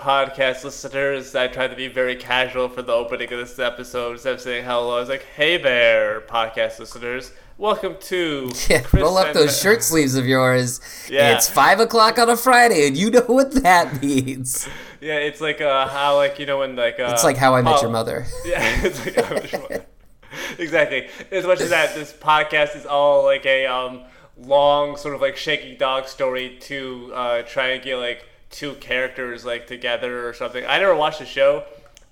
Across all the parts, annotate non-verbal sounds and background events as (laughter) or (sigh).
podcast listeners. I tried to be very casual for the opening of this episode. Instead of saying hello, I was like, "Hey there, podcast listeners. Welcome to (laughs) Yeah, Chris roll up those shirt sleeves of yours. Yeah. It's five o'clock on a Friday, and you know what that (laughs) means. Yeah, it's like uh, how like you know when like uh, It's like how I met oh, your mother. (laughs) Yeah, it's like how I met your mother. exactly. As much as that, this podcast is all like a um, long sort of like shaky dog story to uh, try and get like two characters like together or something. I never watched the show,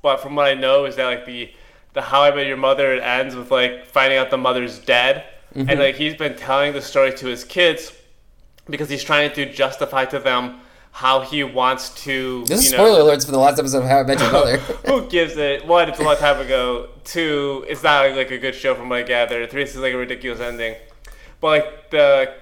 but from what I know is that like the the How I Met Your Mother it ends with like finding out the mother's dead, Mm-hmm. and like he's been telling the story to his kids because he's trying to justify to them how he wants to. This is know, spoiler alerts for the last episode of How I Met Your Mother. (laughs) who gives it? One, it's a long time ago. Two, it's not like a good show from what I gather. Three, it's like a ridiculous ending. But like the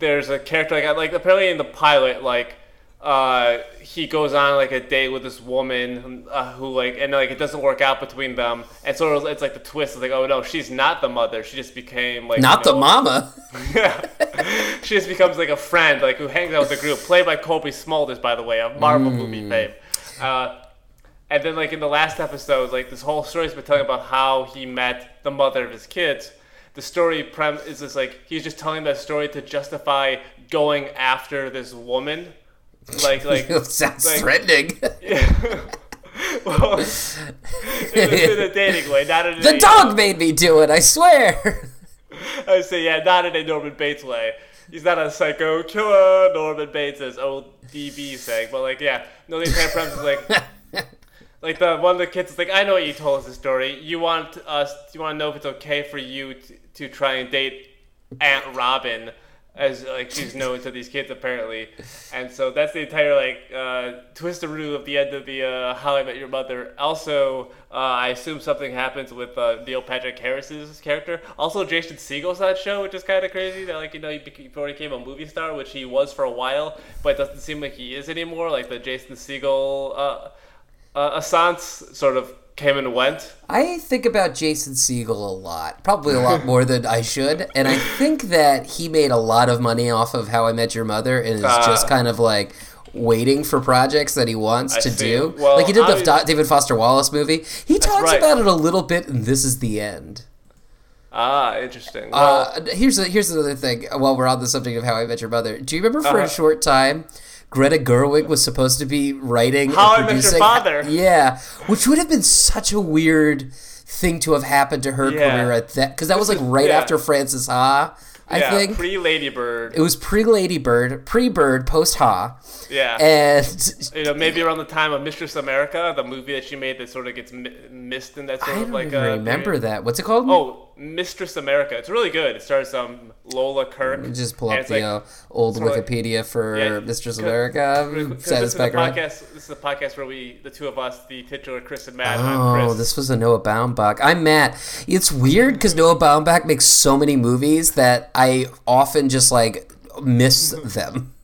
there's a character like like apparently in the pilot like uh he goes on like a date with this woman uh, who like and like it doesn't work out between them and so it's, it's like the twist is like oh no she's not the mother she just became like Not you the know, mama. yeah. (laughs) she just becomes like a friend, like who hangs out with the group, played by Cobie Smulders, by the way, of Marvel movie fame. Uh, and then, like in the last episode, like this whole story's been telling about how he met the mother of his kids. The story prem is just like he's just telling that story to justify going after this woman, like like (laughs) Sounds like- threatening. (laughs) well, in, a, in a dating way, not in the a, dog made me do it. I swear. (laughs) I would say, yeah, not in a Norman Bates way. He's not a psycho killer, Norman Bates, as old DB saying. But, like, yeah, no, the entire premise is like, like the one of the kids is like, I know what you told us the story. You want us, you want to know if it's okay for you to, to try and date Aunt Robin, as like she's known to these kids apparently. And so that's the entire like uh, twist of the end of the uh, How I Met Your Mother. Also, uh, I assume something happens with uh, Neil Patrick Harris's character. Also, Jason Segel's that show, which is kind of crazy. That like you know he before he became a movie star, which he was for a while, but doesn't seem like he is anymore. Like the Jason Segel uh, uh, Assance sort of came and went. I think about Jason Segel a lot, probably a lot more than I should, and I think that he made a lot of money off of How I Met Your Mother, and is Ah. just kind of like waiting for projects that he wants I to see. do. Well, like he did the I- David Foster Wallace movie. He talks right. about it a little bit, and this is the end. Ah, interesting. Well, Uh, here's a, here's another thing. While we're on the subject of How I Met Your Mother, do you remember for Uh-huh. a short time? Greta Gerwig was supposed to be writing How I Met Your Father. yeah, which would have been such a weird thing to have happened to her Yeah. career at that because that was like right yeah. after Frances Ha, I yeah, think. pre Lady Bird. it was pre Lady Bird, pre Bird, post Ha, Yeah. and you know, maybe around the time of Mistress America, the movie that she made that sort of gets mi- missed in that sort I of like even uh, remember period. that. What's it called? Oh, Mistress America. It's really good. It stars um Lola Kirke. Just pull up the like- uh, old of like- Wikipedia for Yeah, Mistress America. Because this is Satisfactory. podcast. This is a podcast where we, the two of us, the titular Chris and Matt. I'm Oh, Chris. this was a Noah Baumbach. I'm Matt. It's weird because Noah Baumbach makes so many movies that I often just like miss them. (laughs)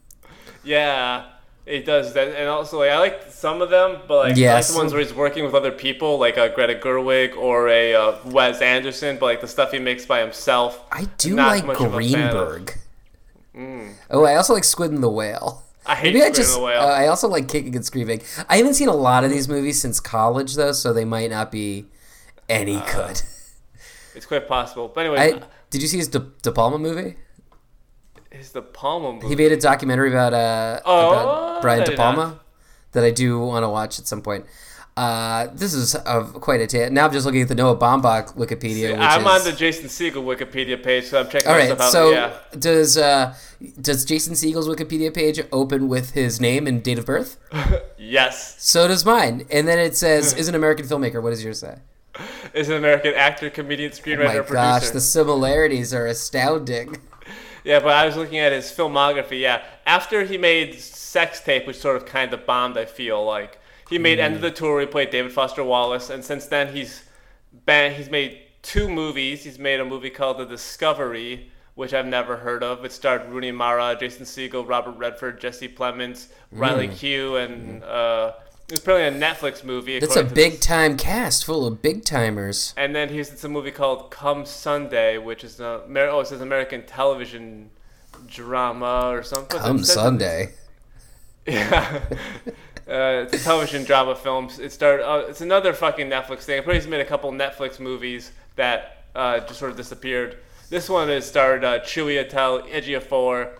Yeah, it does that, and also like I like some of them, but like I like the ones where he's working with other people, like a Greta Gerwig or a uh, Wes Anderson. But like the stuff he makes by himself, I do like much of a fan of. Greenberg. Oh, I also like Squid and the Whale. I hate Maybe I Squid and just the Whale. uh, I also like Kicking and Screaming. I haven't seen a lot of these movies since college though, so they might not be any Uh, good. It's quite possible. But anyway, I did you see his De, De Palma movie? The Palma movie. He made a documentary about uh Oh, about Brian De Palma not. that I do want to watch at some point. Uh, this is uh, quite a ta- now. I'm just looking at the Noah Baumbach Wikipedia. Which I'm is, on the Jason Segel Wikipedia page, so I'm checking All all right, so yeah. does uh, does Jason Segel's Wikipedia page open with his name and date of birth? (laughs) Yes. So does mine, and then it says is an American filmmaker. What does yours say? (laughs) Is an American actor, comedian, screenwriter, Oh my producer. gosh, the similarities are astounding. (laughs) Yeah, but I was looking at his filmography. Yeah, after he made Sex Tape, which sort of kind of bombed, I feel like he made End of the Tour. He played David Foster Wallace, and since then he's been he's made two movies. He's made a movie called The Discovery, which I've never heard of. It starred Rooney Mara, Jason Segel, Robert Redford, Jesse Plemons, Riley Keough, and uh, it probably a Netflix movie. That's a big time cast full of big timers. and then he's it's a movie called Come Sunday, which is a oh, it says American television drama or something. Come It says- Sunday. (laughs) Yeah. Uh, it's a television drama film. It started. Uh, it's another fucking Netflix thing. I'm pretty sure he's made a couple Netflix movies that uh, just sort of disappeared. This one is starred uh, Chiwetel Ejiofor,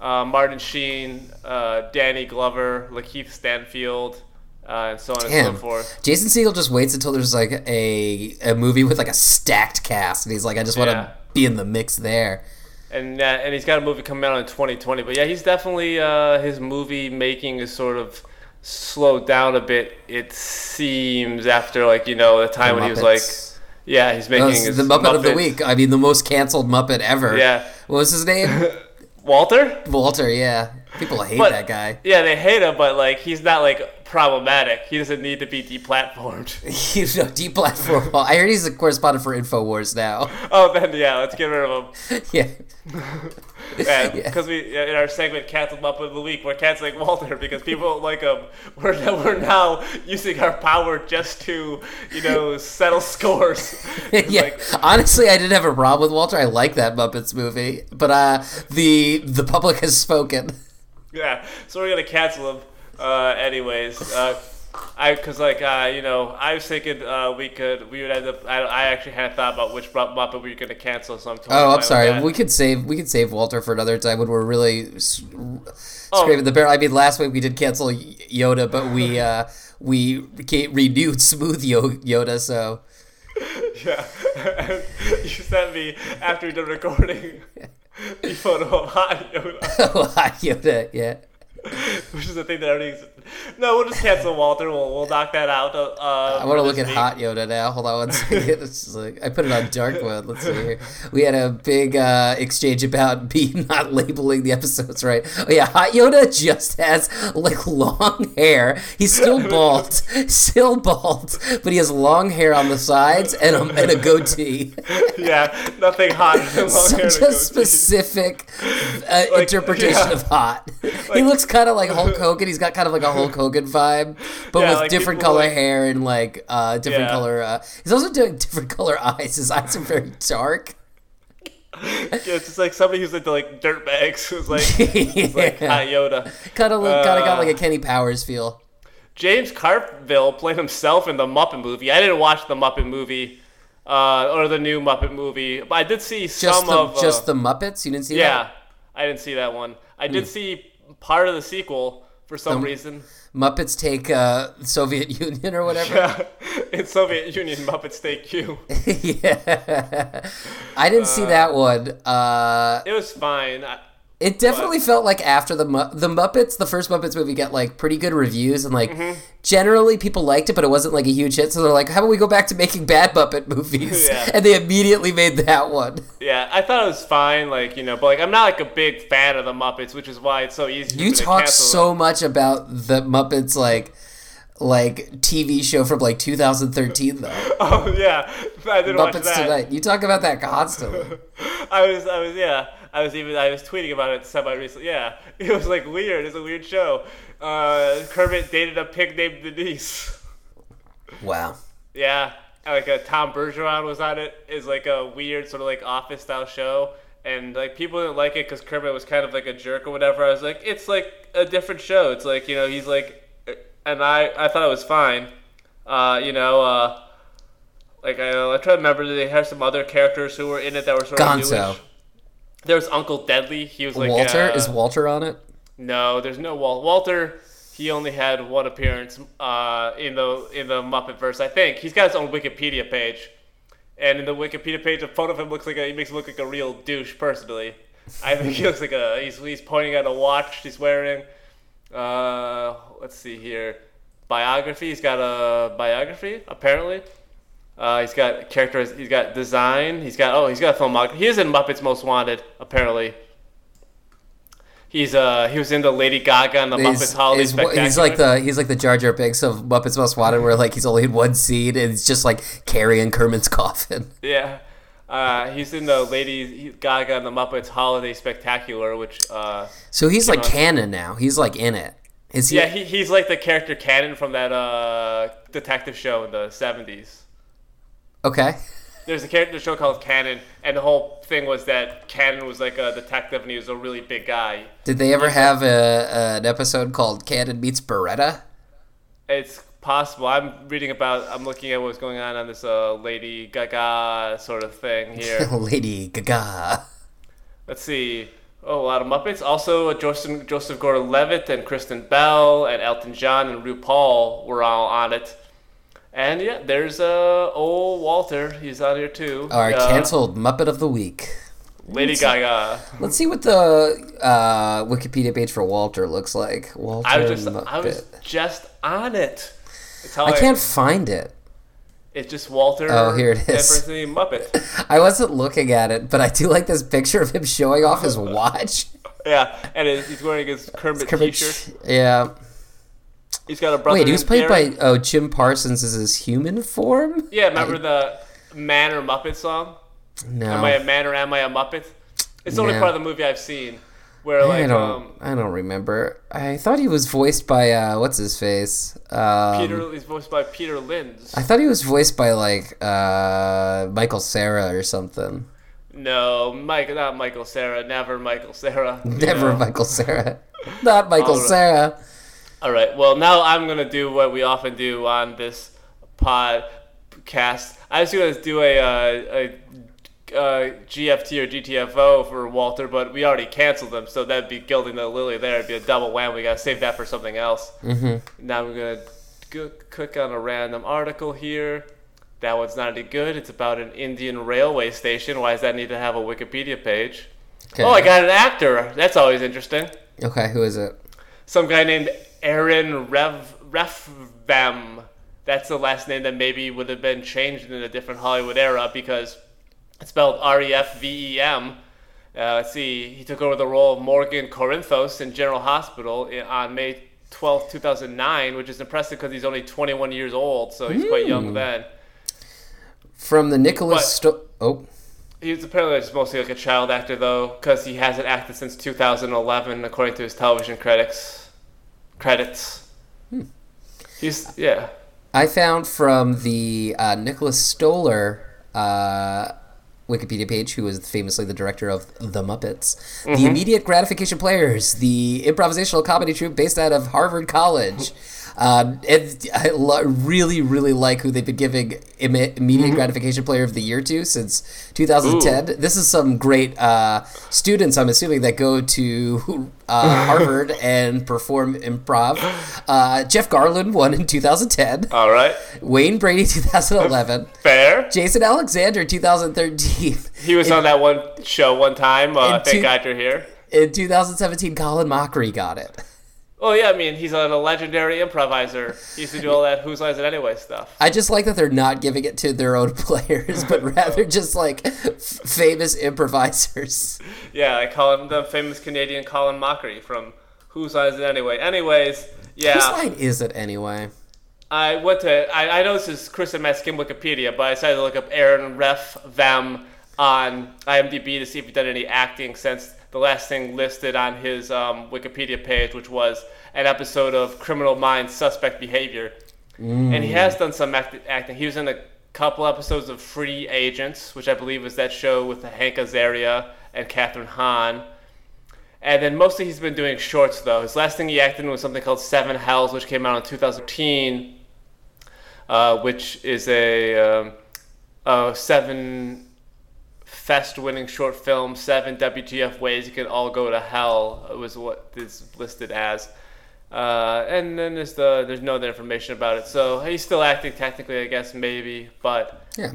uh, Martin Sheen, uh, Danny Glover, Lakeith Stanfield, uh, so on and Damn. so forth. Jason Segel just waits until there's like a a movie with like a stacked cast, and he's like, I just want to Yeah. be in the mix there. and uh, and he's got a movie coming out in 2020. But yeah, he's definitely uh, his movie making is sort of slowed down a bit. It seems after like you know the time when he was like, yeah, he's making his the Muppet of the week. I mean, the most canceled Muppet ever. Yeah, What was his name? (laughs) Walter. Walter. Yeah. People hate But- that guy. Yeah, they hate him, but like he's not like problematic. He doesn't need to be deplatformed. (laughs) He's a deplatform. I heard he's a correspondent for Infowars now. oh, then yeah, let's get rid of him. (laughs) yeah. (laughs) Yeah, because we in our segment canceled Muppet of the week, we're canceling Walter because people don't like him. We're now, we're now using our power just to you know settle scores. Yeah. like, Honestly, I didn't have a problem with Walter. I like that Muppets movie, but uh, the the public has spoken. (laughs) yeah, so we're gonna cancel him. Uh, anyways, uh, I because like uh, you know I was thinking uh, we could we would end up. I, I actually hadn't thought about which Mu- Muppet we were gonna cancel, so I'm. Totally Oh, I'm sorry. We could save we could save Walter for another time when we're really Oh. scraping the barrel. I mean, last week we did cancel Yoda, but we (laughs) uh, we renewed Smooth Yoda. So (laughs) Yeah. you sent me after the recording the photo of Hot Yoda, Hi, Yoda. Yeah. which is the thing that already existed. (laughs) No, we'll just cancel Walter. We'll, we'll knock that out. Uh, I want to look at Hot Yoda now. Hold on one (laughs) second. It's just like I put it on dark mode. Let's see here. We had a big uh, exchange about me (laughs) not labeling the episodes right. Oh yeah, Hot Yoda just has like long hair. He's still bald, still bald, but he has long hair on the sides and a, and a goatee. Yeah, nothing hot. than long hair Such a specific uh, interpretation yeah. of hot. he looks kind of like Hulk Hogan. He's got kind of like a Hulk (laughs) Hogan vibe, but Yeah, with like different color like- hair and like uh, different Yeah. color. Uh, he's also doing different (laughs) color eyes. His eyes are very dark. Yeah, it's just like somebody who's into like dirt bags (laughs) who's like, it's like Yoda. kind of kind of got Uh, like a Kenny Powers feel. James Carville played himself in the Muppet movie. I didn't watch the Muppet movie. Uh, or the new Muppet movie, but I did see Just some the of uh, just the Muppets. You didn't see Yeah, that? Yeah, I didn't see that one. I did see part of the sequel for some reason. Muppets take uh, Soviet (laughs) Union or whatever. (laughs) In Soviet Union, Muppets take you. (laughs) yeah, I didn't see that one. Uh, It was fine. I, It definitely felt like after the Mu- the Muppets, the first Muppets movie got like pretty good reviews and like Mm-hmm. generally people liked it, but it wasn't like a huge hit. So they're like, "How about we go back to making bad Muppet (laughs) movies?" Yeah. And they immediately made that one. yeah, I thought it was fine. Like you know, but like I'm not like a big fan of the Muppets, which is why it's so easy. You talk so them. much about the Muppets like like TV show from like 2013 though. (laughs) Oh yeah, I didn't watch Muppets that. Tonight. You talk about that constantly. (laughs) I was, I was, yeah, I was even, I was tweeting about it semi recently. Yeah, (laughs) it was like weird. It's a weird show. Uh, Kermit dated a pig named Denise. (laughs) Wow. Yeah, like a Tom Bergeron was on it. Is like a weird sort of like office style show, and like people didn't like it because Kermit was kind of like a jerk or whatever. I was like, it's like a different show. It's like you know he's like, and I I thought it was fine. Uh, you know, uh, like I, I try to remember they had some other characters who were in it that were sort of Gonzo. Newish. There was Uncle Deadly. He was like Walter uh, is Walter on it? no, there's no Wal- Walter. He only had one appearance uh, in the in the Muppet verse. I think he's got his own Wikipedia page, and in the Wikipedia page, a photo of him looks like a he makes him look like a real douche. Personally, I think he (laughs) looks like a he's he's pointing at a watch he's wearing. Uh, let's see here, biography. He's got a biography apparently. Uh, he's got characters. He's got design. He's got oh, he's got a filmography. He is in Muppets Most Wanted apparently. He's uh he was in the Lady Gaga and the Muppets Holiday he's, Spectacular. he's like the he's like the Jar Jar Binks of Muppets Most Wanted, where like he's only in one scene and it's just like carrying Kermit's (laughs) coffin. yeah. Uh, he's in the Lady Gaga and the Muppets Holiday Spectacular, which uh So he's like on. canon now. He's like in it. Is he? yeah he, he's like the character Cannon from that uh detective show in the seventies. Okay. There's a character show called Cannon, and the whole thing was that Cannon was like a detective and he was a really big guy. Did they ever have a, an episode called Cannon meets Beretta? It's possible. I'm reading about. I'm looking at what's going on on this uh, Lady Gaga sort of thing here. (laughs) Lady Gaga. Let's see. Oh, a lot of Muppets. Also, uh, Joseph, Joseph Gordon-Levitt and Kristen Bell and Elton John and RuPaul were all on it. And yeah, there's uh, old Walter. He's on here too. Our Uh, canceled Muppet of the Week. Lady Gaga. Let's see what the uh, Wikipedia page for Walter looks like. Walter I was just Muppet. I was just on it. I can't find it. It's just Walter. Oh, here it is. (laughs) Muppet. I wasn't looking at it, but I do like this picture of him showing off his (laughs) watch. Yeah, and he's wearing his Kermit, Kermit- T-shirt. Yeah. He's got a brother. Wait, he was played by oh Jim Parsons is his human form. Yeah, remember the Man or Muppet song? No, Am I a man or am I a Muppet? It's the only No. part of the movie I've seen where I like don't. um, I don't remember. I thought he was voiced by uh, what's his face. Um, Peter is voiced by Peter Linz. I thought he was voiced by like uh, Michael Cera or something. No, Mike, not Michael Cera. Never Michael Cera. Never know. Michael Cera. (laughs) Not Michael. Cera. All right. Well, now I'm gonna do what we often do on this podcast. I was gonna do a, uh, a, uh GFT or GTFO for Walter, but we already canceled them, so that'd be gilding the lily. There, it'd be a double whammy. We gotta save that for something else. Mm-hmm. Now we're gonna go, click on a random article here. That one's not any good. It's about an Indian railway station. Why does that need to have a Wikipedia page? Okay. Oh, I got an actor. That's always interesting Okay, who is it? some guy named Aaron Rev Refvem. That's the last name that maybe would have been changed in a different Hollywood era because it's spelled R E F V E M. Uh, let's see, he took over the role of Morgan Corinthos in General Hospital i- on May 12, 2009, which is impressive because he's only 21 years old, so he's quite young then. From the Nicholas. Sto- oh, He's apparently just mostly like a child actor though, because he hasn't acted since 2011, according to his television credits. Credits. He's yeah. I found from the uh, Nicholas Stoller uh, Wikipedia page, who was famously the director of The Muppets, Mm-hmm. the Immediate Gratification Players, the improvisational comedy troupe based out of Harvard College. Um, and I lo- really, really like who they've been giving Imme- Immediate Gratification Player of the Year to since 2010. This is some great uh, students, I'm assuming, that go to uh, (laughs) Harvard and perform improv. Uh, Jeff Garlin won in 2010. All right. Wayne Brady 2011, (laughs) Fair. Jason Alexander 2013, He was on that one show one time. Uh, in thank two- God you're here. in 2017 Colin Mochrie got it. Oh yeah, I mean he's a legendary improviser. He used to do all that Whose Lines It Anyway stuff. I just like that they're not giving it to their own (laughs) players, but (laughs) rather just like f- famous improvisers. Yeah, I call him the famous Canadian Colin Mochrie from Whose Lines It Anyway. Anyways, yeah. Whose line is it anyway? I went to. I, I know this is Chris and Matt's Skim Wikipedia, but I decided to look up Aaron Refvem on IMDb to see if he'd done any acting since the last thing listed on his um, Wikipedia page, which was an episode of Criminal Minds Suspect Behavior. And he has done some act- acting. He was in a couple episodes of Free Agents, which I believe was that show with Hank Azaria and Kathryn Hahn. And then mostly he's been doing shorts though. His last thing he acted in was something called Seven Hells, which came out in 2013, uh, which is a, um, a seven fest-winning short film, seven WTF ways you can all go to hell. Was what is listed as. Uh, and then there's the there's no other information about it. So he's still acting technically, I guess maybe, but Yeah.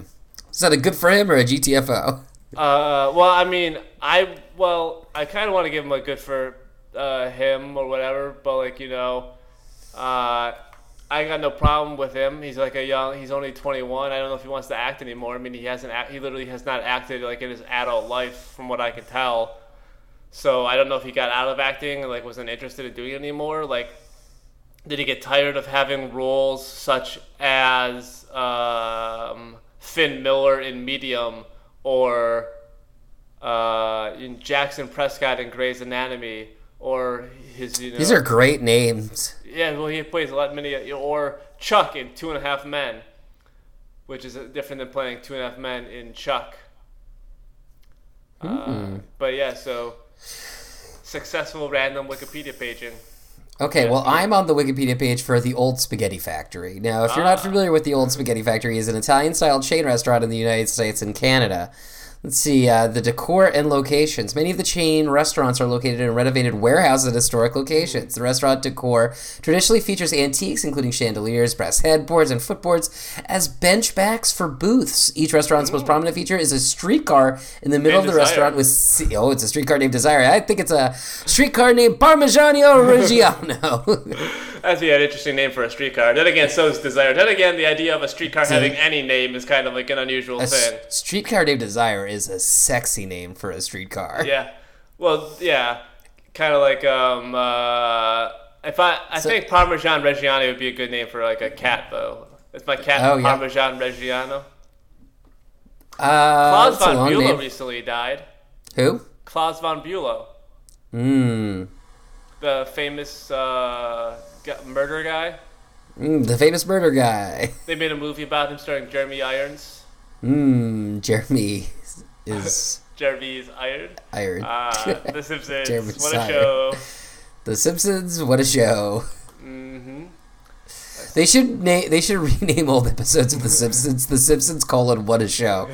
Is that a good for him or a GTFO? uh, well, I mean, I well, I kind of want to give him a good for uh, him or whatever, but like you know, uh, I got no problem with him. He's like a young. He's only 21. I don't know if he wants to act anymore. I mean, he hasn't. Act, he literally has not acted like in his adult life, from what I can tell. So I don't know if he got out of acting like wasn't interested in doing it anymore. Like, did he get tired of having roles such as um, Finn Miller in Medium or uh, in Jackson Prescott in Grey's Anatomy or his you know These are great names. yeah well he plays a lot many or Chuck in Two and a Half Men, which is different than playing Two and a Half Men in Chuck. Uh, but yeah, so successful random Wikipedia paging. Okay, well, I'm on the Wikipedia page for the Old Spaghetti Factory. Now, if you're not familiar with the Old Spaghetti Factory, is an Italian-style chain restaurant in the United States and Canada. Let's see uh, the decor and locations. Many of the chain restaurants are located in renovated warehouses at historic locations. The restaurant decor traditionally features antiques, including chandeliers, brass headboards, and footboards, as bench backs for booths. Each restaurant's most prominent feature is a streetcar in the middle Named of the Desire. restaurant with. C- oh, it's a streetcar named Desire. I think it's a streetcar named Parmigiano Reggiano. (laughs) That's yeah, an interesting name for a streetcar. Then again, so is Desire. Then again, the idea of a streetcar having any name is kind of like an unusual a thing. s- streetcar named Desire is a sexy name for a streetcar. Yeah. Well, yeah. Kind of like um. Uh, if I, I So- think Parmesan Reggiano would be a good name for like a cat though. It's my cat Oh, yeah. Parmesan Reggiano. Uh, Klaus von Bülow name. recently died. Who? Klaus von Bülow, Mm. the famous uh, murder guy. Mm, the famous murder guy. They made a movie about him starring Jeremy Irons. Mm, Jeremy is Jeremy's Iron. iron. Ah, The (laughs) Simpsons. Jeremy what a show. (laughs) the Simpsons. What a show! hmm They should name. They should (laughs) rename old episodes of The Simpsons. The Simpsons colon What a show.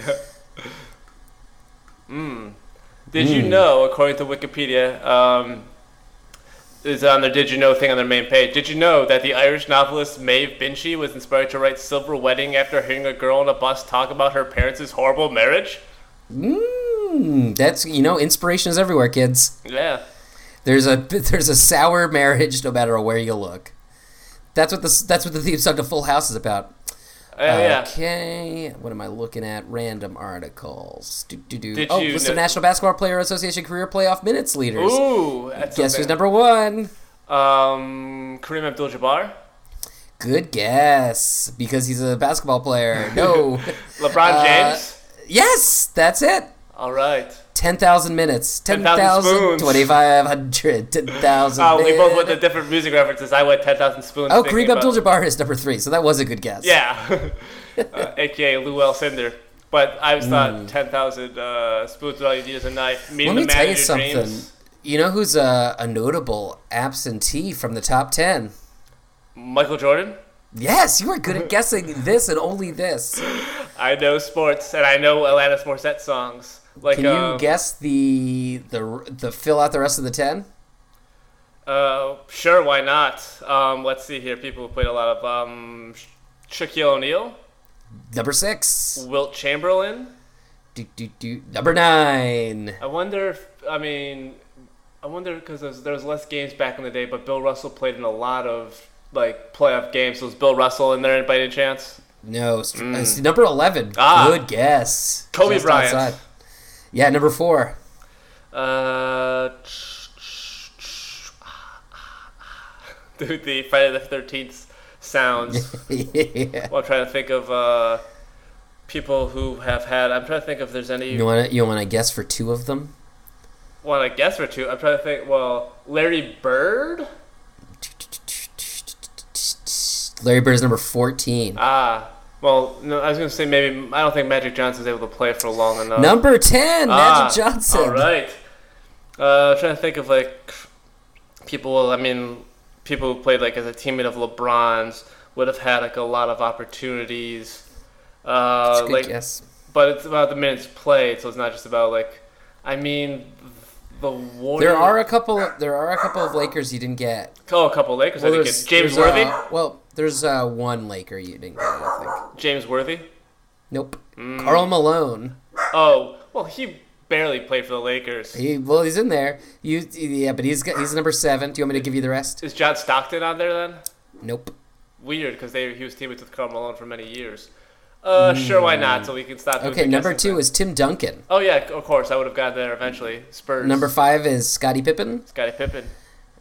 Did you Hmm. know, according to Wikipedia, um, is on their Did You Know thing on their main page, did you know that the Irish novelist Maeve Binchy was inspired to write Silver Wedding after hearing a girl on a bus talk about her parents' horrible marriage? Mm, that's you know inspiration is everywhere, kids. Yeah. There's a (laughs) there's a sour marriage no matter where you look. That's what the that's what the theme song to Full House is about. Oh, yeah. Okay, what am I looking at? Random articles. Do, do, do. Did oh, list know- of National Basketball Player Association career playoff minutes leaders. Ooh, that's Guess who's number one? Um, Kareem Abdul-Jabbar, Good guess, because he's a basketball player. No. (laughs) LeBron Uh, James. Yes, that's it. All right. 10,000 minutes. 10,000 10,000, spoons. 2,500, (laughs) 10,000 Oh, we both went to different music references. I went 10,000 spoons. Oh, Kareem about- Abdul-Jabbar is number three, so that was a good guess. Yeah. (laughs) uh, AKA Lew Alcindor. But I was thought 10,000 uh, spoons all you need is a knife. Hmm. Let me the tell you something. dreams. You know who's a, a notable absentee from the top 10? Michael Jordan. Yes, you are good at guessing this and only this. (laughs) I know sports and I know Alanis Morissette songs. Like Can you uh, guess the the the fill out the rest of the 10? uh, sure, why not? Um, let's see here. People who played a lot of um, Sh- Shaquille O'Neal, Number 6. Wilt Chamberlain. Do, do, do. Number 9. I wonder if I mean, I wonder because there was, there was less games back in the day, but Bill Russell played in a lot of like playoff games. So was Bill Russell in there by any chance? No, uh, number 11. Mm. Ah. Good guess. Kobe Just Bryant. outside. Yeah, number 4. Uh, (laughs) dude, the Friday the Thirteenth sounds. (laughs) yeah. Well, I'm trying to think of uh, people who have had. I'm trying to think if there's any. You want to you want to guess for two of them? Well, I guess for two. I'm trying to think. Well, Larry Bird. Larry Bird's number 14. Ah. Well, no, I was gonna say maybe I don't think Magic Johnson's able to play for long enough. Number 10, Ah, Magic Johnson. All right. Uh, I'm trying to think of like people. I mean, people who played like as a teammate of LeBron's would have had like a lot of opportunities. Uh, That's a good like, guess. but it's about the minutes played, so it's not just about like. I mean, the Warriors. There are a couple. Of, there are a couple of Lakers you didn't get. oh a couple of Lakers. I think there's- it's James Worthy. uh, well, there's uh, one Laker you didn't get. I think. James Worthy. Nope. Mm. Karl Malone. Oh well, he barely played for the Lakers. He well, he's in there. You yeah, but he's got, he's number seven. Do you want me to give you the rest? Is John Stockton on there then? Nope. Weird, because they he was teammates with Karl Malone for many years. Uh, sure, why not? So we can stop. Okay, number two is Tim Duncan. Oh yeah, of course, I would have got there eventually. Spurs. Number five is Scottie Pippen. Scottie Pippen.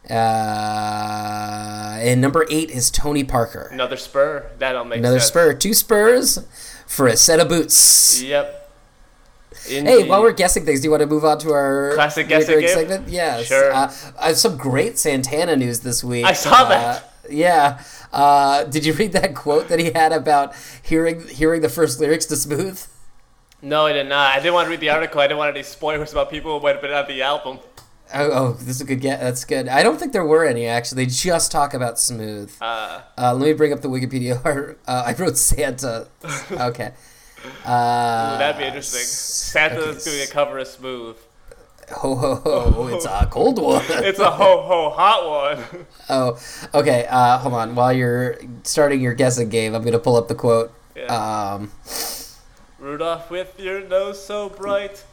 Uh, and number eight is Tony Parker. Another Spur. That'll make Another sense. Spur. Two Spurs for a set of boots. Yep. Hey, while we're guessing things, do you want to move on to our Classic guessing game? segment? Yes. Sure. Uh, I have some great Santana news this week. I saw Uh, that. Yeah. Uh, did you read that quote that he had about hearing hearing the first lyrics to Smooth? No, I did not. I didn't want to read the article. I didn't want any spoilers about people who might have been on the album. Oh, oh, this is a good get. That's good. I don't think there were any actually. They just talk about smooth. Uh, Uh, let me bring up the Wikipedia. (laughs) uh, I wrote Santa. (laughs) Okay. Uh, ooh, that'd be interesting. Santa's okay. doing a cover of Smooth. Ho ho ho! It's a cold one. (laughs) It's a ho ho hot one. (laughs) oh, okay. Uh, hold on. While you're starting your guessing game, I'm gonna pull up the quote. Yeah. Um, Rudolph, with your nose so bright,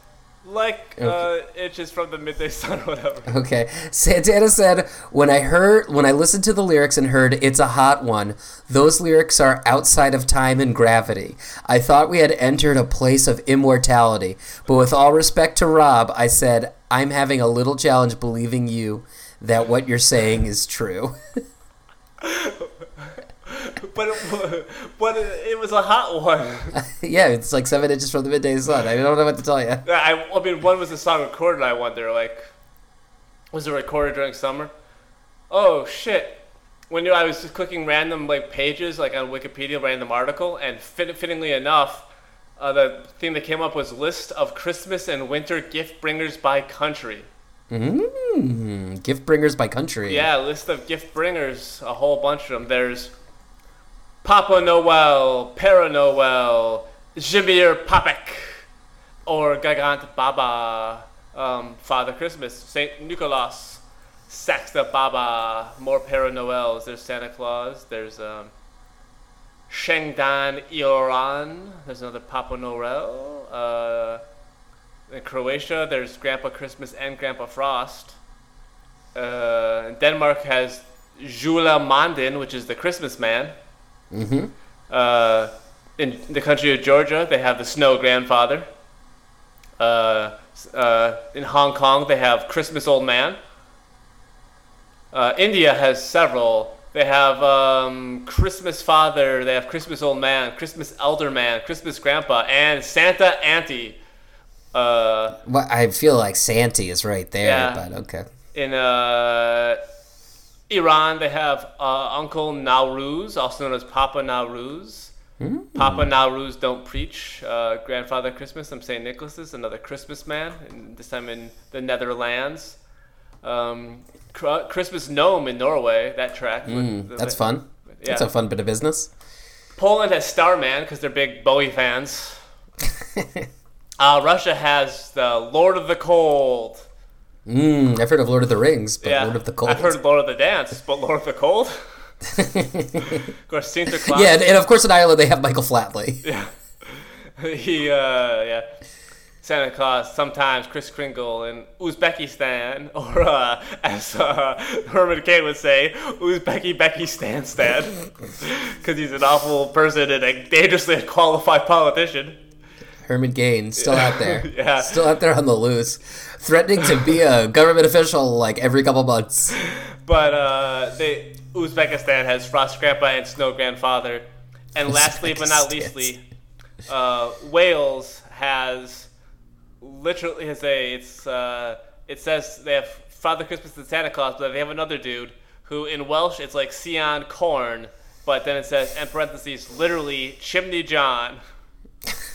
like uh, itches from the midday sun or (laughs) whatever. Okay. Santana said, "When I heard, when I listened to the lyrics and heard it's a hot one, those lyrics are outside of time and gravity. I thought we had entered a place of immortality. But with all respect to Rob, I said I'm having a little challenge believing you that what you're saying is true." (laughs) (laughs) But it, but it, it was a hot one. (laughs) yeah, it's like seven inches from the midday sun. I don't know what to tell you. I, I mean, when was the song recorded? I wonder. Like, was it recorded during summer? Oh shit! When you, I was just clicking random like pages, like on Wikipedia, random article, and fit, fittingly enough, uh, the thing that came up was list of Christmas and winter gift bringers by country. Mm, gift bringers by country. Yeah, list of gift bringers, a whole bunch of them. There's Papa Noel, Père Noel, Jimir Papek, or Gagant Baba, um, Father Christmas, Saint Nicholas, Saxta Baba, more Père Noels. There's Santa Claus. There's um, Shengdan Ioran. There's another Papa Noel. Uh, in Croatia, there's Grandpa Christmas and Grandpa Frost. Uh, Denmark has Jula Mandin, which is the Christmas man. Mm-hmm. Uh, in the country of Georgia, they have the Snow Grandfather. Uh, uh, in Hong Kong, they have Christmas Old Man. Uh, India has several. They have um, Christmas Father, they have Christmas Old Man, Christmas Elder Man, Christmas Grandpa, and Santa Auntie. Uh, Well, I feel like Santy is right there, Yeah. but okay. in uh, Iran, they have uh, Uncle Nowruz, also known as Papa Nowruz. Papa Nowruz don't preach. Uh, Grandfather Christmas, I'm St. Nicholas is another Christmas man, and this time in the Netherlands. Um, Cr- Christmas Gnome in Norway, that track. Mm, the- that's fun. That's a fun bit of business. Poland has Starman because they're big Bowie fans. (laughs) uh, Russia has the Lord of the Cold. Mm, I've heard of Lord of the Rings, but Yeah, Lord of the Cold. I've heard of Lord of the Dance, but Lord of the Cold. of course, Sinterklaas. yeah, and, and of course in Ireland they have Michael Flatley. (laughs) yeah. (laughs) he, uh, yeah. Santa Claus, sometimes Kris Kringle in Uzbekistan, (laughs) or uh, as uh, Herman Cain would say, Uzbeki Becky Stan Stan, because he's an awful person and a dangerously qualified politician. Herman Cain, still out there. (laughs) Yeah. Still out there on the loose. Threatening to be a government official like every couple months. But uh, they, Uzbekistan has Frost Grandpa and Snow Grandfather. And lastly but not leastly, uh, Wales has literally has a it's uh, it says they have Father Christmas and Santa Claus, but they have another dude who in Welsh it's like Sion Corn, but then it says in parentheses literally Chimney John.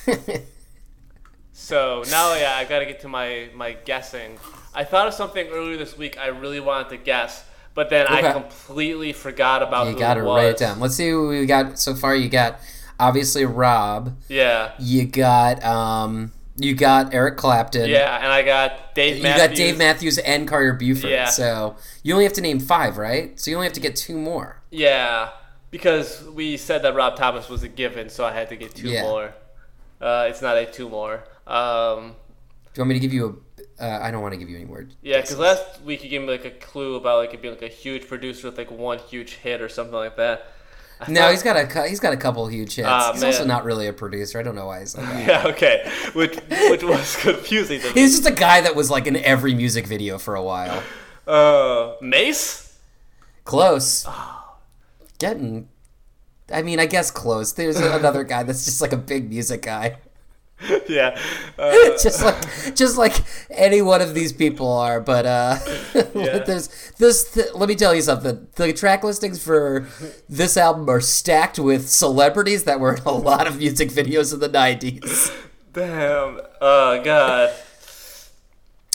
(laughs) So now, yeah, I gotta get to my my guessing. I thought of something earlier this week. I really wanted to guess, but then I completely forgot about You gotta it write it down. Let's see who we got so far. You got obviously Rob. Yeah, You got um you got Eric Clapton. yeah, and I got Dave. You Matthews. got Dave Matthews and Carter Beauford. Yeah. So you only have to name five, right? So you only have to get two more. Yeah, because we said that Rob Thomas was a given, so I had to get two Yeah. more. Uh, it's not a two more. Um, Do you want me to give you a? Uh, I don't want to give you any more. yeah, because last week you gave me like a clue about like it being like a huge producer with like one huge hit or something like that. I No, thought- he's got a he's got a couple huge hits. Ah, he's also not really a producer. I don't know why he's like that. (laughs) Yeah, okay, which which (laughs) was confusing to me. He's just a guy that was like in every music video for a while. Uh, Mase. Close. Ah. Getting. I mean, I guess close. There's another guy that's just like a big music guy. (laughs) yeah. (laughs) Uh, just like just like any one of these people are but uh (laughs) there's this th- let me tell you something the track listings for this album are stacked with celebrities that were in a lot of music videos in the 90s damn. Oh god.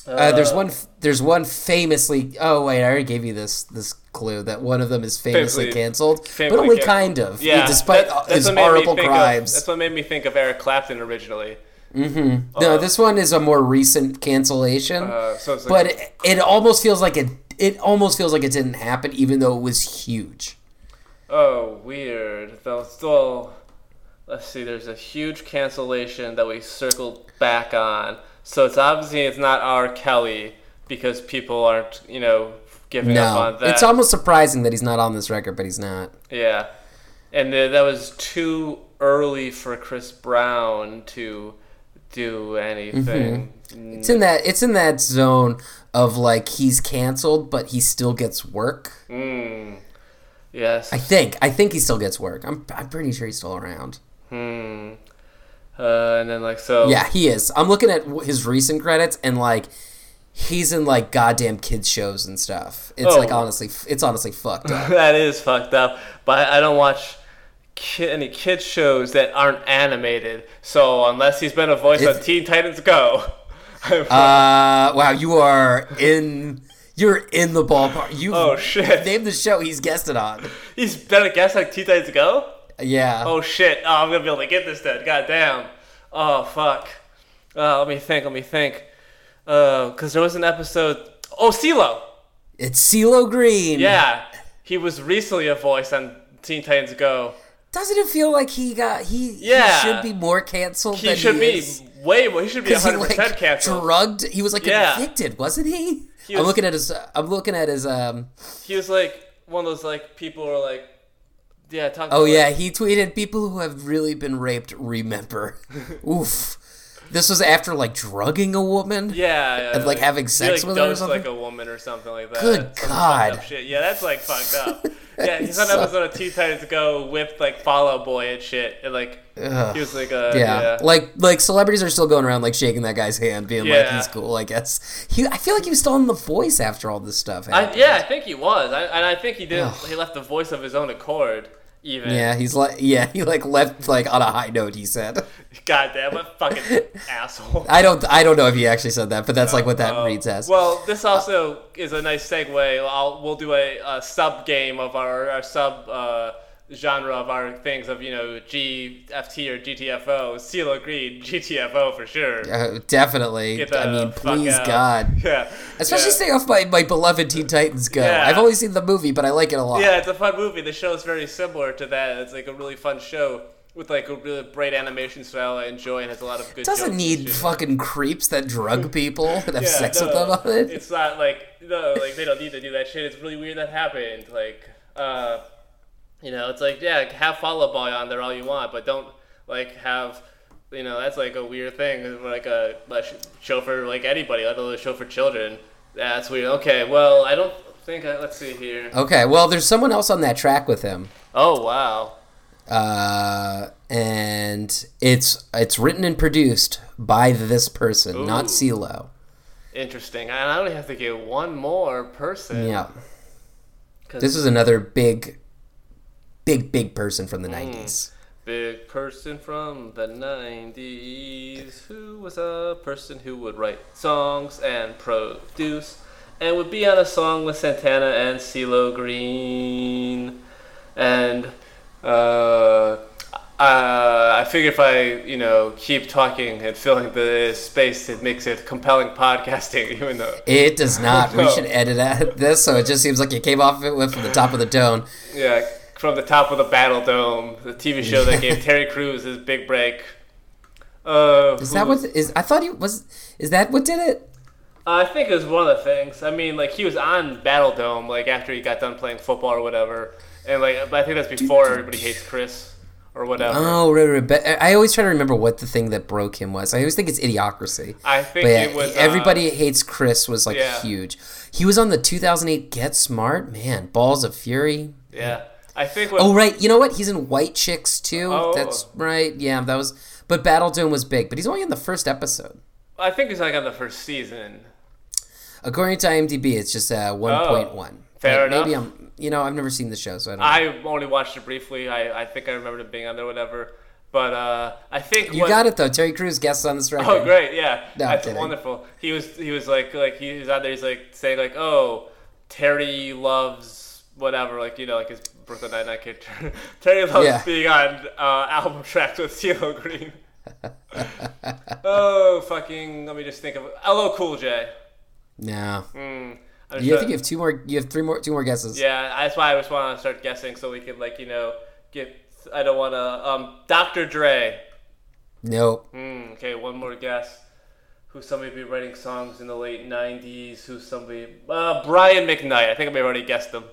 Uh, there's one. There's one famously. Oh wait, I already gave you this this clue that one of them is famously, Famously- canceled, famously but only canceled. kind of. Yeah, despite that- his what made me horrible think of- crimes. that's what made me think of Eric Clapton originally. no, this one is a more recent cancellation, Uh, so like, but it, it almost feels like it. It almost feels like it didn't happen, even though it was huge. oh, weird. Though still, let's see. There's a huge cancellation that we circled back on. So it's obviously it's not R. Kelly because people aren't, you know, giving up No, on that. it's almost surprising that he's not on this record, but he's not. Yeah, and uh, that was too early for Chris Brown to do anything. It's in that. It's in that zone of like he's canceled, but he still gets work. Mm. Yes. I think. I think he still gets work. I'm. I'm pretty sure he's still around. Hmm. Uh, and then like so. Yeah, he is. I'm looking at his recent credits and like he's in like goddamn kids shows and stuff. It's Oh. like honestly, it's honestly fucked up. (laughs) that is fucked up. But I don't watch ki- any kids shows that aren't animated. So unless he's been a voice on Teen Titans Go, (laughs) Uh, wow, you are in. You're in the ballpark. You Oh, shit. Name the show he's guested on. he's been a guest on Teen Titans Go. Yeah. Oh shit! Oh, I'm gonna be able to get this then. God damn. Oh fuck. Uh, let me think. Let me think. Uh, cause there was an episode. Oh, CeeLo. It's CeeLo Green. Yeah, he was recently a voice on Teen Titans Go. Doesn't it feel like he got he, Yeah. he should be more canceled He should he be is? way more. He should be (laughs) 100 percent like canceled. drugged. He was like Yeah. convicted, wasn't he? He I'm looking at his. I'm looking at his. Um. He was like one of those like people who are like, yeah, talk. Oh yeah, he tweeted, "People who have really been raped remember." (laughs) Oof. This was after like drugging a woman. Yeah, yeah, And, like, having sex like, with her or something? like a woman or something like that. Good Some God. shit. Yeah, that's like fucked up. (laughs) Yeah, he's on an episode of Teen Titans Go with like Fall Out Boy and shit, and like Ugh. he was like, uh, Yeah. yeah, like like celebrities are still going around like shaking that guy's hand, being like he's cool. I guess he. I feel like he was still in the voice after all this stuff. I, yeah, I think he was, I, and I think he did. Ugh. He left the voice of his own accord. Even Yeah, he's like yeah, he like left like on a high note. He said, God damn, what fucking (laughs) asshole. "I don't, I don't know if he actually said that, but that's like what that Uh, reads as." Well, this also is a nice segue. I'll, we'll do a, a sub game of our, our sub uh, genre of our things of you know GFT or GTFO. CeeLo Green, GTFO for sure. Uh, definitely. I mean, please. God. (laughs) Yeah. Especially yeah. stay off my, my beloved Teen Titans Go. Yeah. I've only seen the movie, but I like it a lot. Yeah, it's a fun movie. The show is very similar to that. It's like a really fun show with like a really bright animation style I enjoy and has a lot of good. It doesn't need fucking creeps that drug (laughs) people and have Yeah, sex with them on it. It's not like no, like they don't need to do that shit. It's really weird that happened. Like, uh, you know, it's like yeah, have Fall Out Boy on there all you want, but don't like have. You know, that's like a weird thing. Like a, a sh- show for like anybody, let alone a show for children. That's weird. Okay, well, I don't think. I, let's see here. Okay, well, there's someone else on that track with him. Oh wow. Uh, and it's it's written and produced by this person, not Ooh. CeeLo. Interesting. And I only have to get one more person. Yeah. This is another big, big, big person from the Hmm. 90s. big person from the 90s who was a person who would write songs and produce and would be on a song with Santana and CeeLo Green. And uh, uh, I figure if I, you know, keep talking and filling the space, it makes it compelling podcasting, (laughs) even though. It does not. We (laughs) should edit this so it just seems like you came off it with from the top of the dome. Yeah, from the top of the Battle Dome, the TV show that gave (laughs) Terry Crews his big break. Uh, Is that what is? I thought he was. Is that what did it? I think it was one of the things. I mean, like he was on Battle Dome, like after he got done playing football or whatever, and like, but I think that's before Everybody Hates Chris or whatever. Oh, right, right. But I always try to remember what the thing that broke him was. I always think it's Idiocracy. I think yeah, it was uh, everybody hates Chris was like yeah. huge. He was on the 2008 Get Smart, man. Balls of Fury. Yeah, I think. What, Oh right, you know what? He's in White Chicks too. Oh. That's right. Yeah, that was. But Battle Dome was big, but he's only in the first episode. I think he's like on the first season. According to IMDb, it's just uh, 1.1. Oh, fair Maybe enough. I'm. You know, I've never seen the show, so I don't. know. I only watched it briefly. I, I think I remember it being on there, whatever. But uh, I think You what- got it though. Terry Crews guests on this record. Oh, great! Yeah, No, that's wonderful. He was he was like like he was out there. He's like saying like, oh, Terry loves whatever, like you know, like his Brooklyn Nine Nine character. Terry loves Yeah. being on uh, album tracks with CeeLo Green. (laughs) oh fucking! Let me just think of LL Cool J. No. Mm, You sure- think you have two more? You have three more. Two more guesses. yeah, that's why I just want to start guessing so we can like you know get. I don't want to. Um, Dr. Dre. Nope. Hmm, okay, one more guess. Who's somebody be writing songs in the late '90s? Who's somebody? Uh, Brian McKnight. I think I may have already guessed him.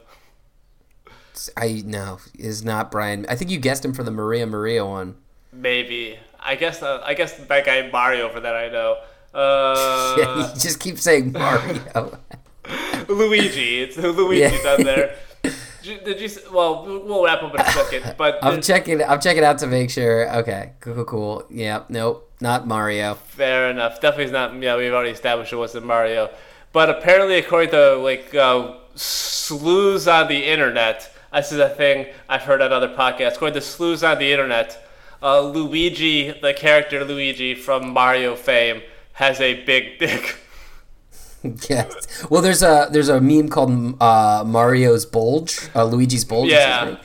I no is not Brian. I think you guessed him for the Maria Maria one. Maybe. I guess. Uh, I guess that guy Mario for that I know. (laughs) yeah, Uh, you just keep saying Mario. (laughs) Luigi. It's Luigi's Yeah. on there. (laughs) Did you? Did you? s- Well, we'll wrap up in a second. But I'm checking. I'm checking out to make sure. Okay, cool, cool, cool. Yeah, nope, not Mario. Fair enough. Definitely not. Yeah, we've already established it wasn't Mario. But apparently, according to like uh, slews on the internet, this is a thing I've heard on other podcasts. According to slews on the internet, uh, Luigi, the character Luigi from Mario fame, has a big (laughs) dick. yes. Well, there's a there's a meme called uh, Mario's bulge, uh, Luigi's bulge. Yeah.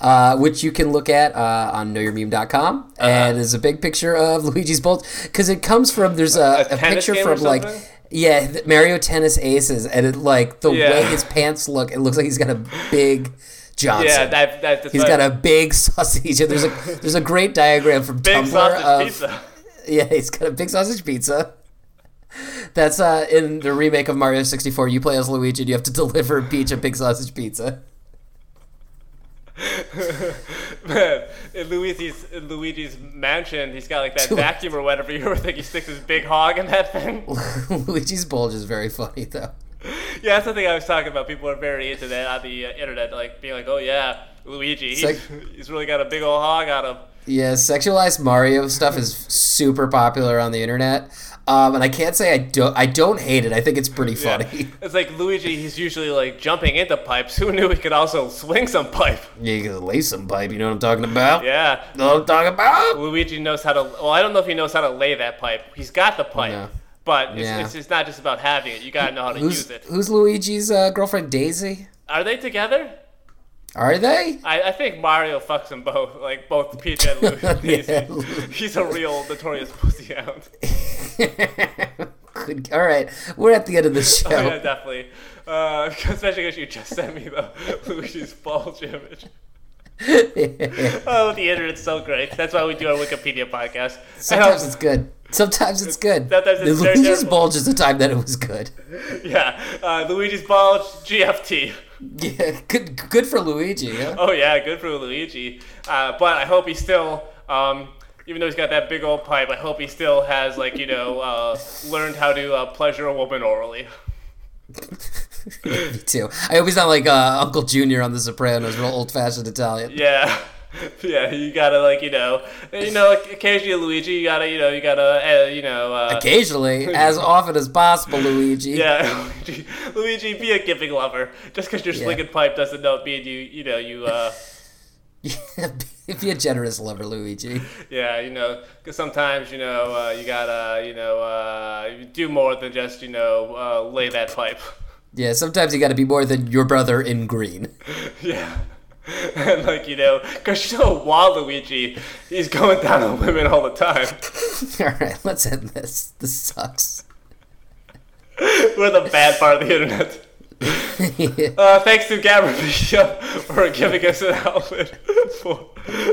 Uh, which you can look at uh, on knowyourmeme.com, Uh-huh. and there's a big picture of (laughs) Luigi's bulge because it comes from there's a, A a, picture from like yeah Mario Tennis Aces, and it like the Yeah. way his pants look, it looks like he's got a big Johnson. Yeah, that, that, that's He's got a big (laughs) sausage. There's a there's a great diagram from (laughs) big Tumblr sausage of pizza. (laughs) yeah, he's got a big sausage pizza. That's uh in the remake of Mario 64. You play as Luigi and you have to deliver Peach a big sausage pizza. Man, in Luigi's in Luigi's mansion, he's got like that vacuum or whatever. You ever think he sticks his big hog in that thing? Luigi's bulge is very funny though. (laughs) Yeah, that's the thing I was talking about. People are very into that on the uh, internet, like being like, "Oh yeah, Luigi, he's, (laughs) he's really got a big old hog on him." Yeah, sexualized Mario stuff is super popular on the internet. Um, and I can't say I don't I don't hate it. I think it's pretty Yeah. funny. (laughs) It's like Luigi. He's usually like jumping into pipes. Who knew he could also swing some pipe? Yeah, he can lay some pipe, you know what I'm talking about? Yeah, Know what I'm talking about? Luigi knows how to. Well, I don't know if he knows how to lay that pipe. He's got the pipe, No. But it's, Yeah. it's, it's not just about having it. You gotta know how to Who's use it. who's Luigi's uh, girlfriend Daisy? Are they together? Are they? I, I think Mario fucks them both, like both Peach and Luigi. (laughs) Yeah. (laughs) He's a real notorious pussy hound. (laughs) Good. All right, we're at the end of the show. Oh, yeah, definitely. Uh, especially because you just sent me the Luigi's bulge image. Oh, the internet's so great. That's why we do our Wikipedia podcast. Sometimes it's good. (laughs) Sometimes it's good. Sometimes it's the Luigi's terrible. bulge is the time that it was good. (laughs) yeah, uh, Luigi's bulge, GFT. (laughs) Yeah, good. Good for Luigi. Huh? Oh yeah, good for Luigi. Uh, but I hope he still, um, even though he's got that big old pipe, I hope he still has like you know uh, learned how to uh, pleasure a woman orally. Me too. I hope he's not like uh, Uncle Junior on The Sopranos, real old-fashioned Italian. Yeah. (laughs) Yeah, you gotta like you know, you know, occasionally Luigi, you gotta you know, you gotta uh, you know, uh, Occasionally, (laughs) as often as possible, Luigi. yeah, (laughs) Luigi, Luigi, be a giving lover. Just because you're Yeah. slinging pipe doesn't know mean you you know you uh Be a generous lover, Luigi. yeah you know because sometimes you know uh, you gotta you know uh, do more than just you know uh, lay that pipe. Yeah, sometimes you got to be more than your brother in green. yeah. (laughs) And like you know, because you know, Waluigi, he's going down on women all the time. (laughs) All right, let's end this. This sucks. (laughs) We're the bad part of the internet. Uh, thanks to Gabber Media (laughs) for giving us an outlet (laughs) for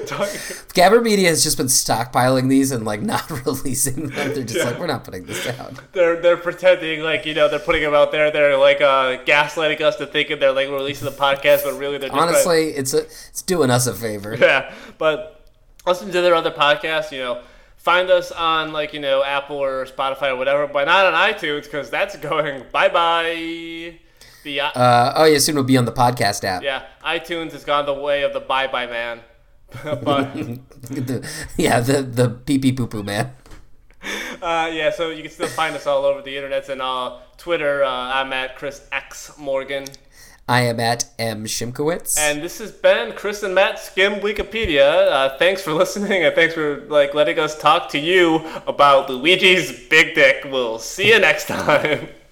talking. Gabber Media has just been stockpiling these and like not (laughs) releasing them. They're just Yeah. like, we're not putting this out. They're they're pretending like you know they're putting them out there. They're like uh, gaslighting us to thinking they're like releasing the podcast, but really they're Honestly, it's a, it's doing us a favor. Yeah, but listen to their other podcasts. You know, find us on like you know Apple or Spotify or whatever, but not on iTunes because that's going bye bye. The uh, Uh, oh, yeah, soon we'll be on the podcast app. yeah, iTunes has gone the way of the bye bye man. (laughs) but (laughs) The- yeah, the the pee pee poo poo man. uh, yeah, so you can still find us all over the internet and uh, Twitter. Uh, I'm at Chris X Morgan. I am at M Shimkowitz. And this has been Chris and Matt Skim Wikipedia. Uh, thanks for (laughs) listening, and thanks for like letting us talk to you about Luigi's big dick. We'll see you next time.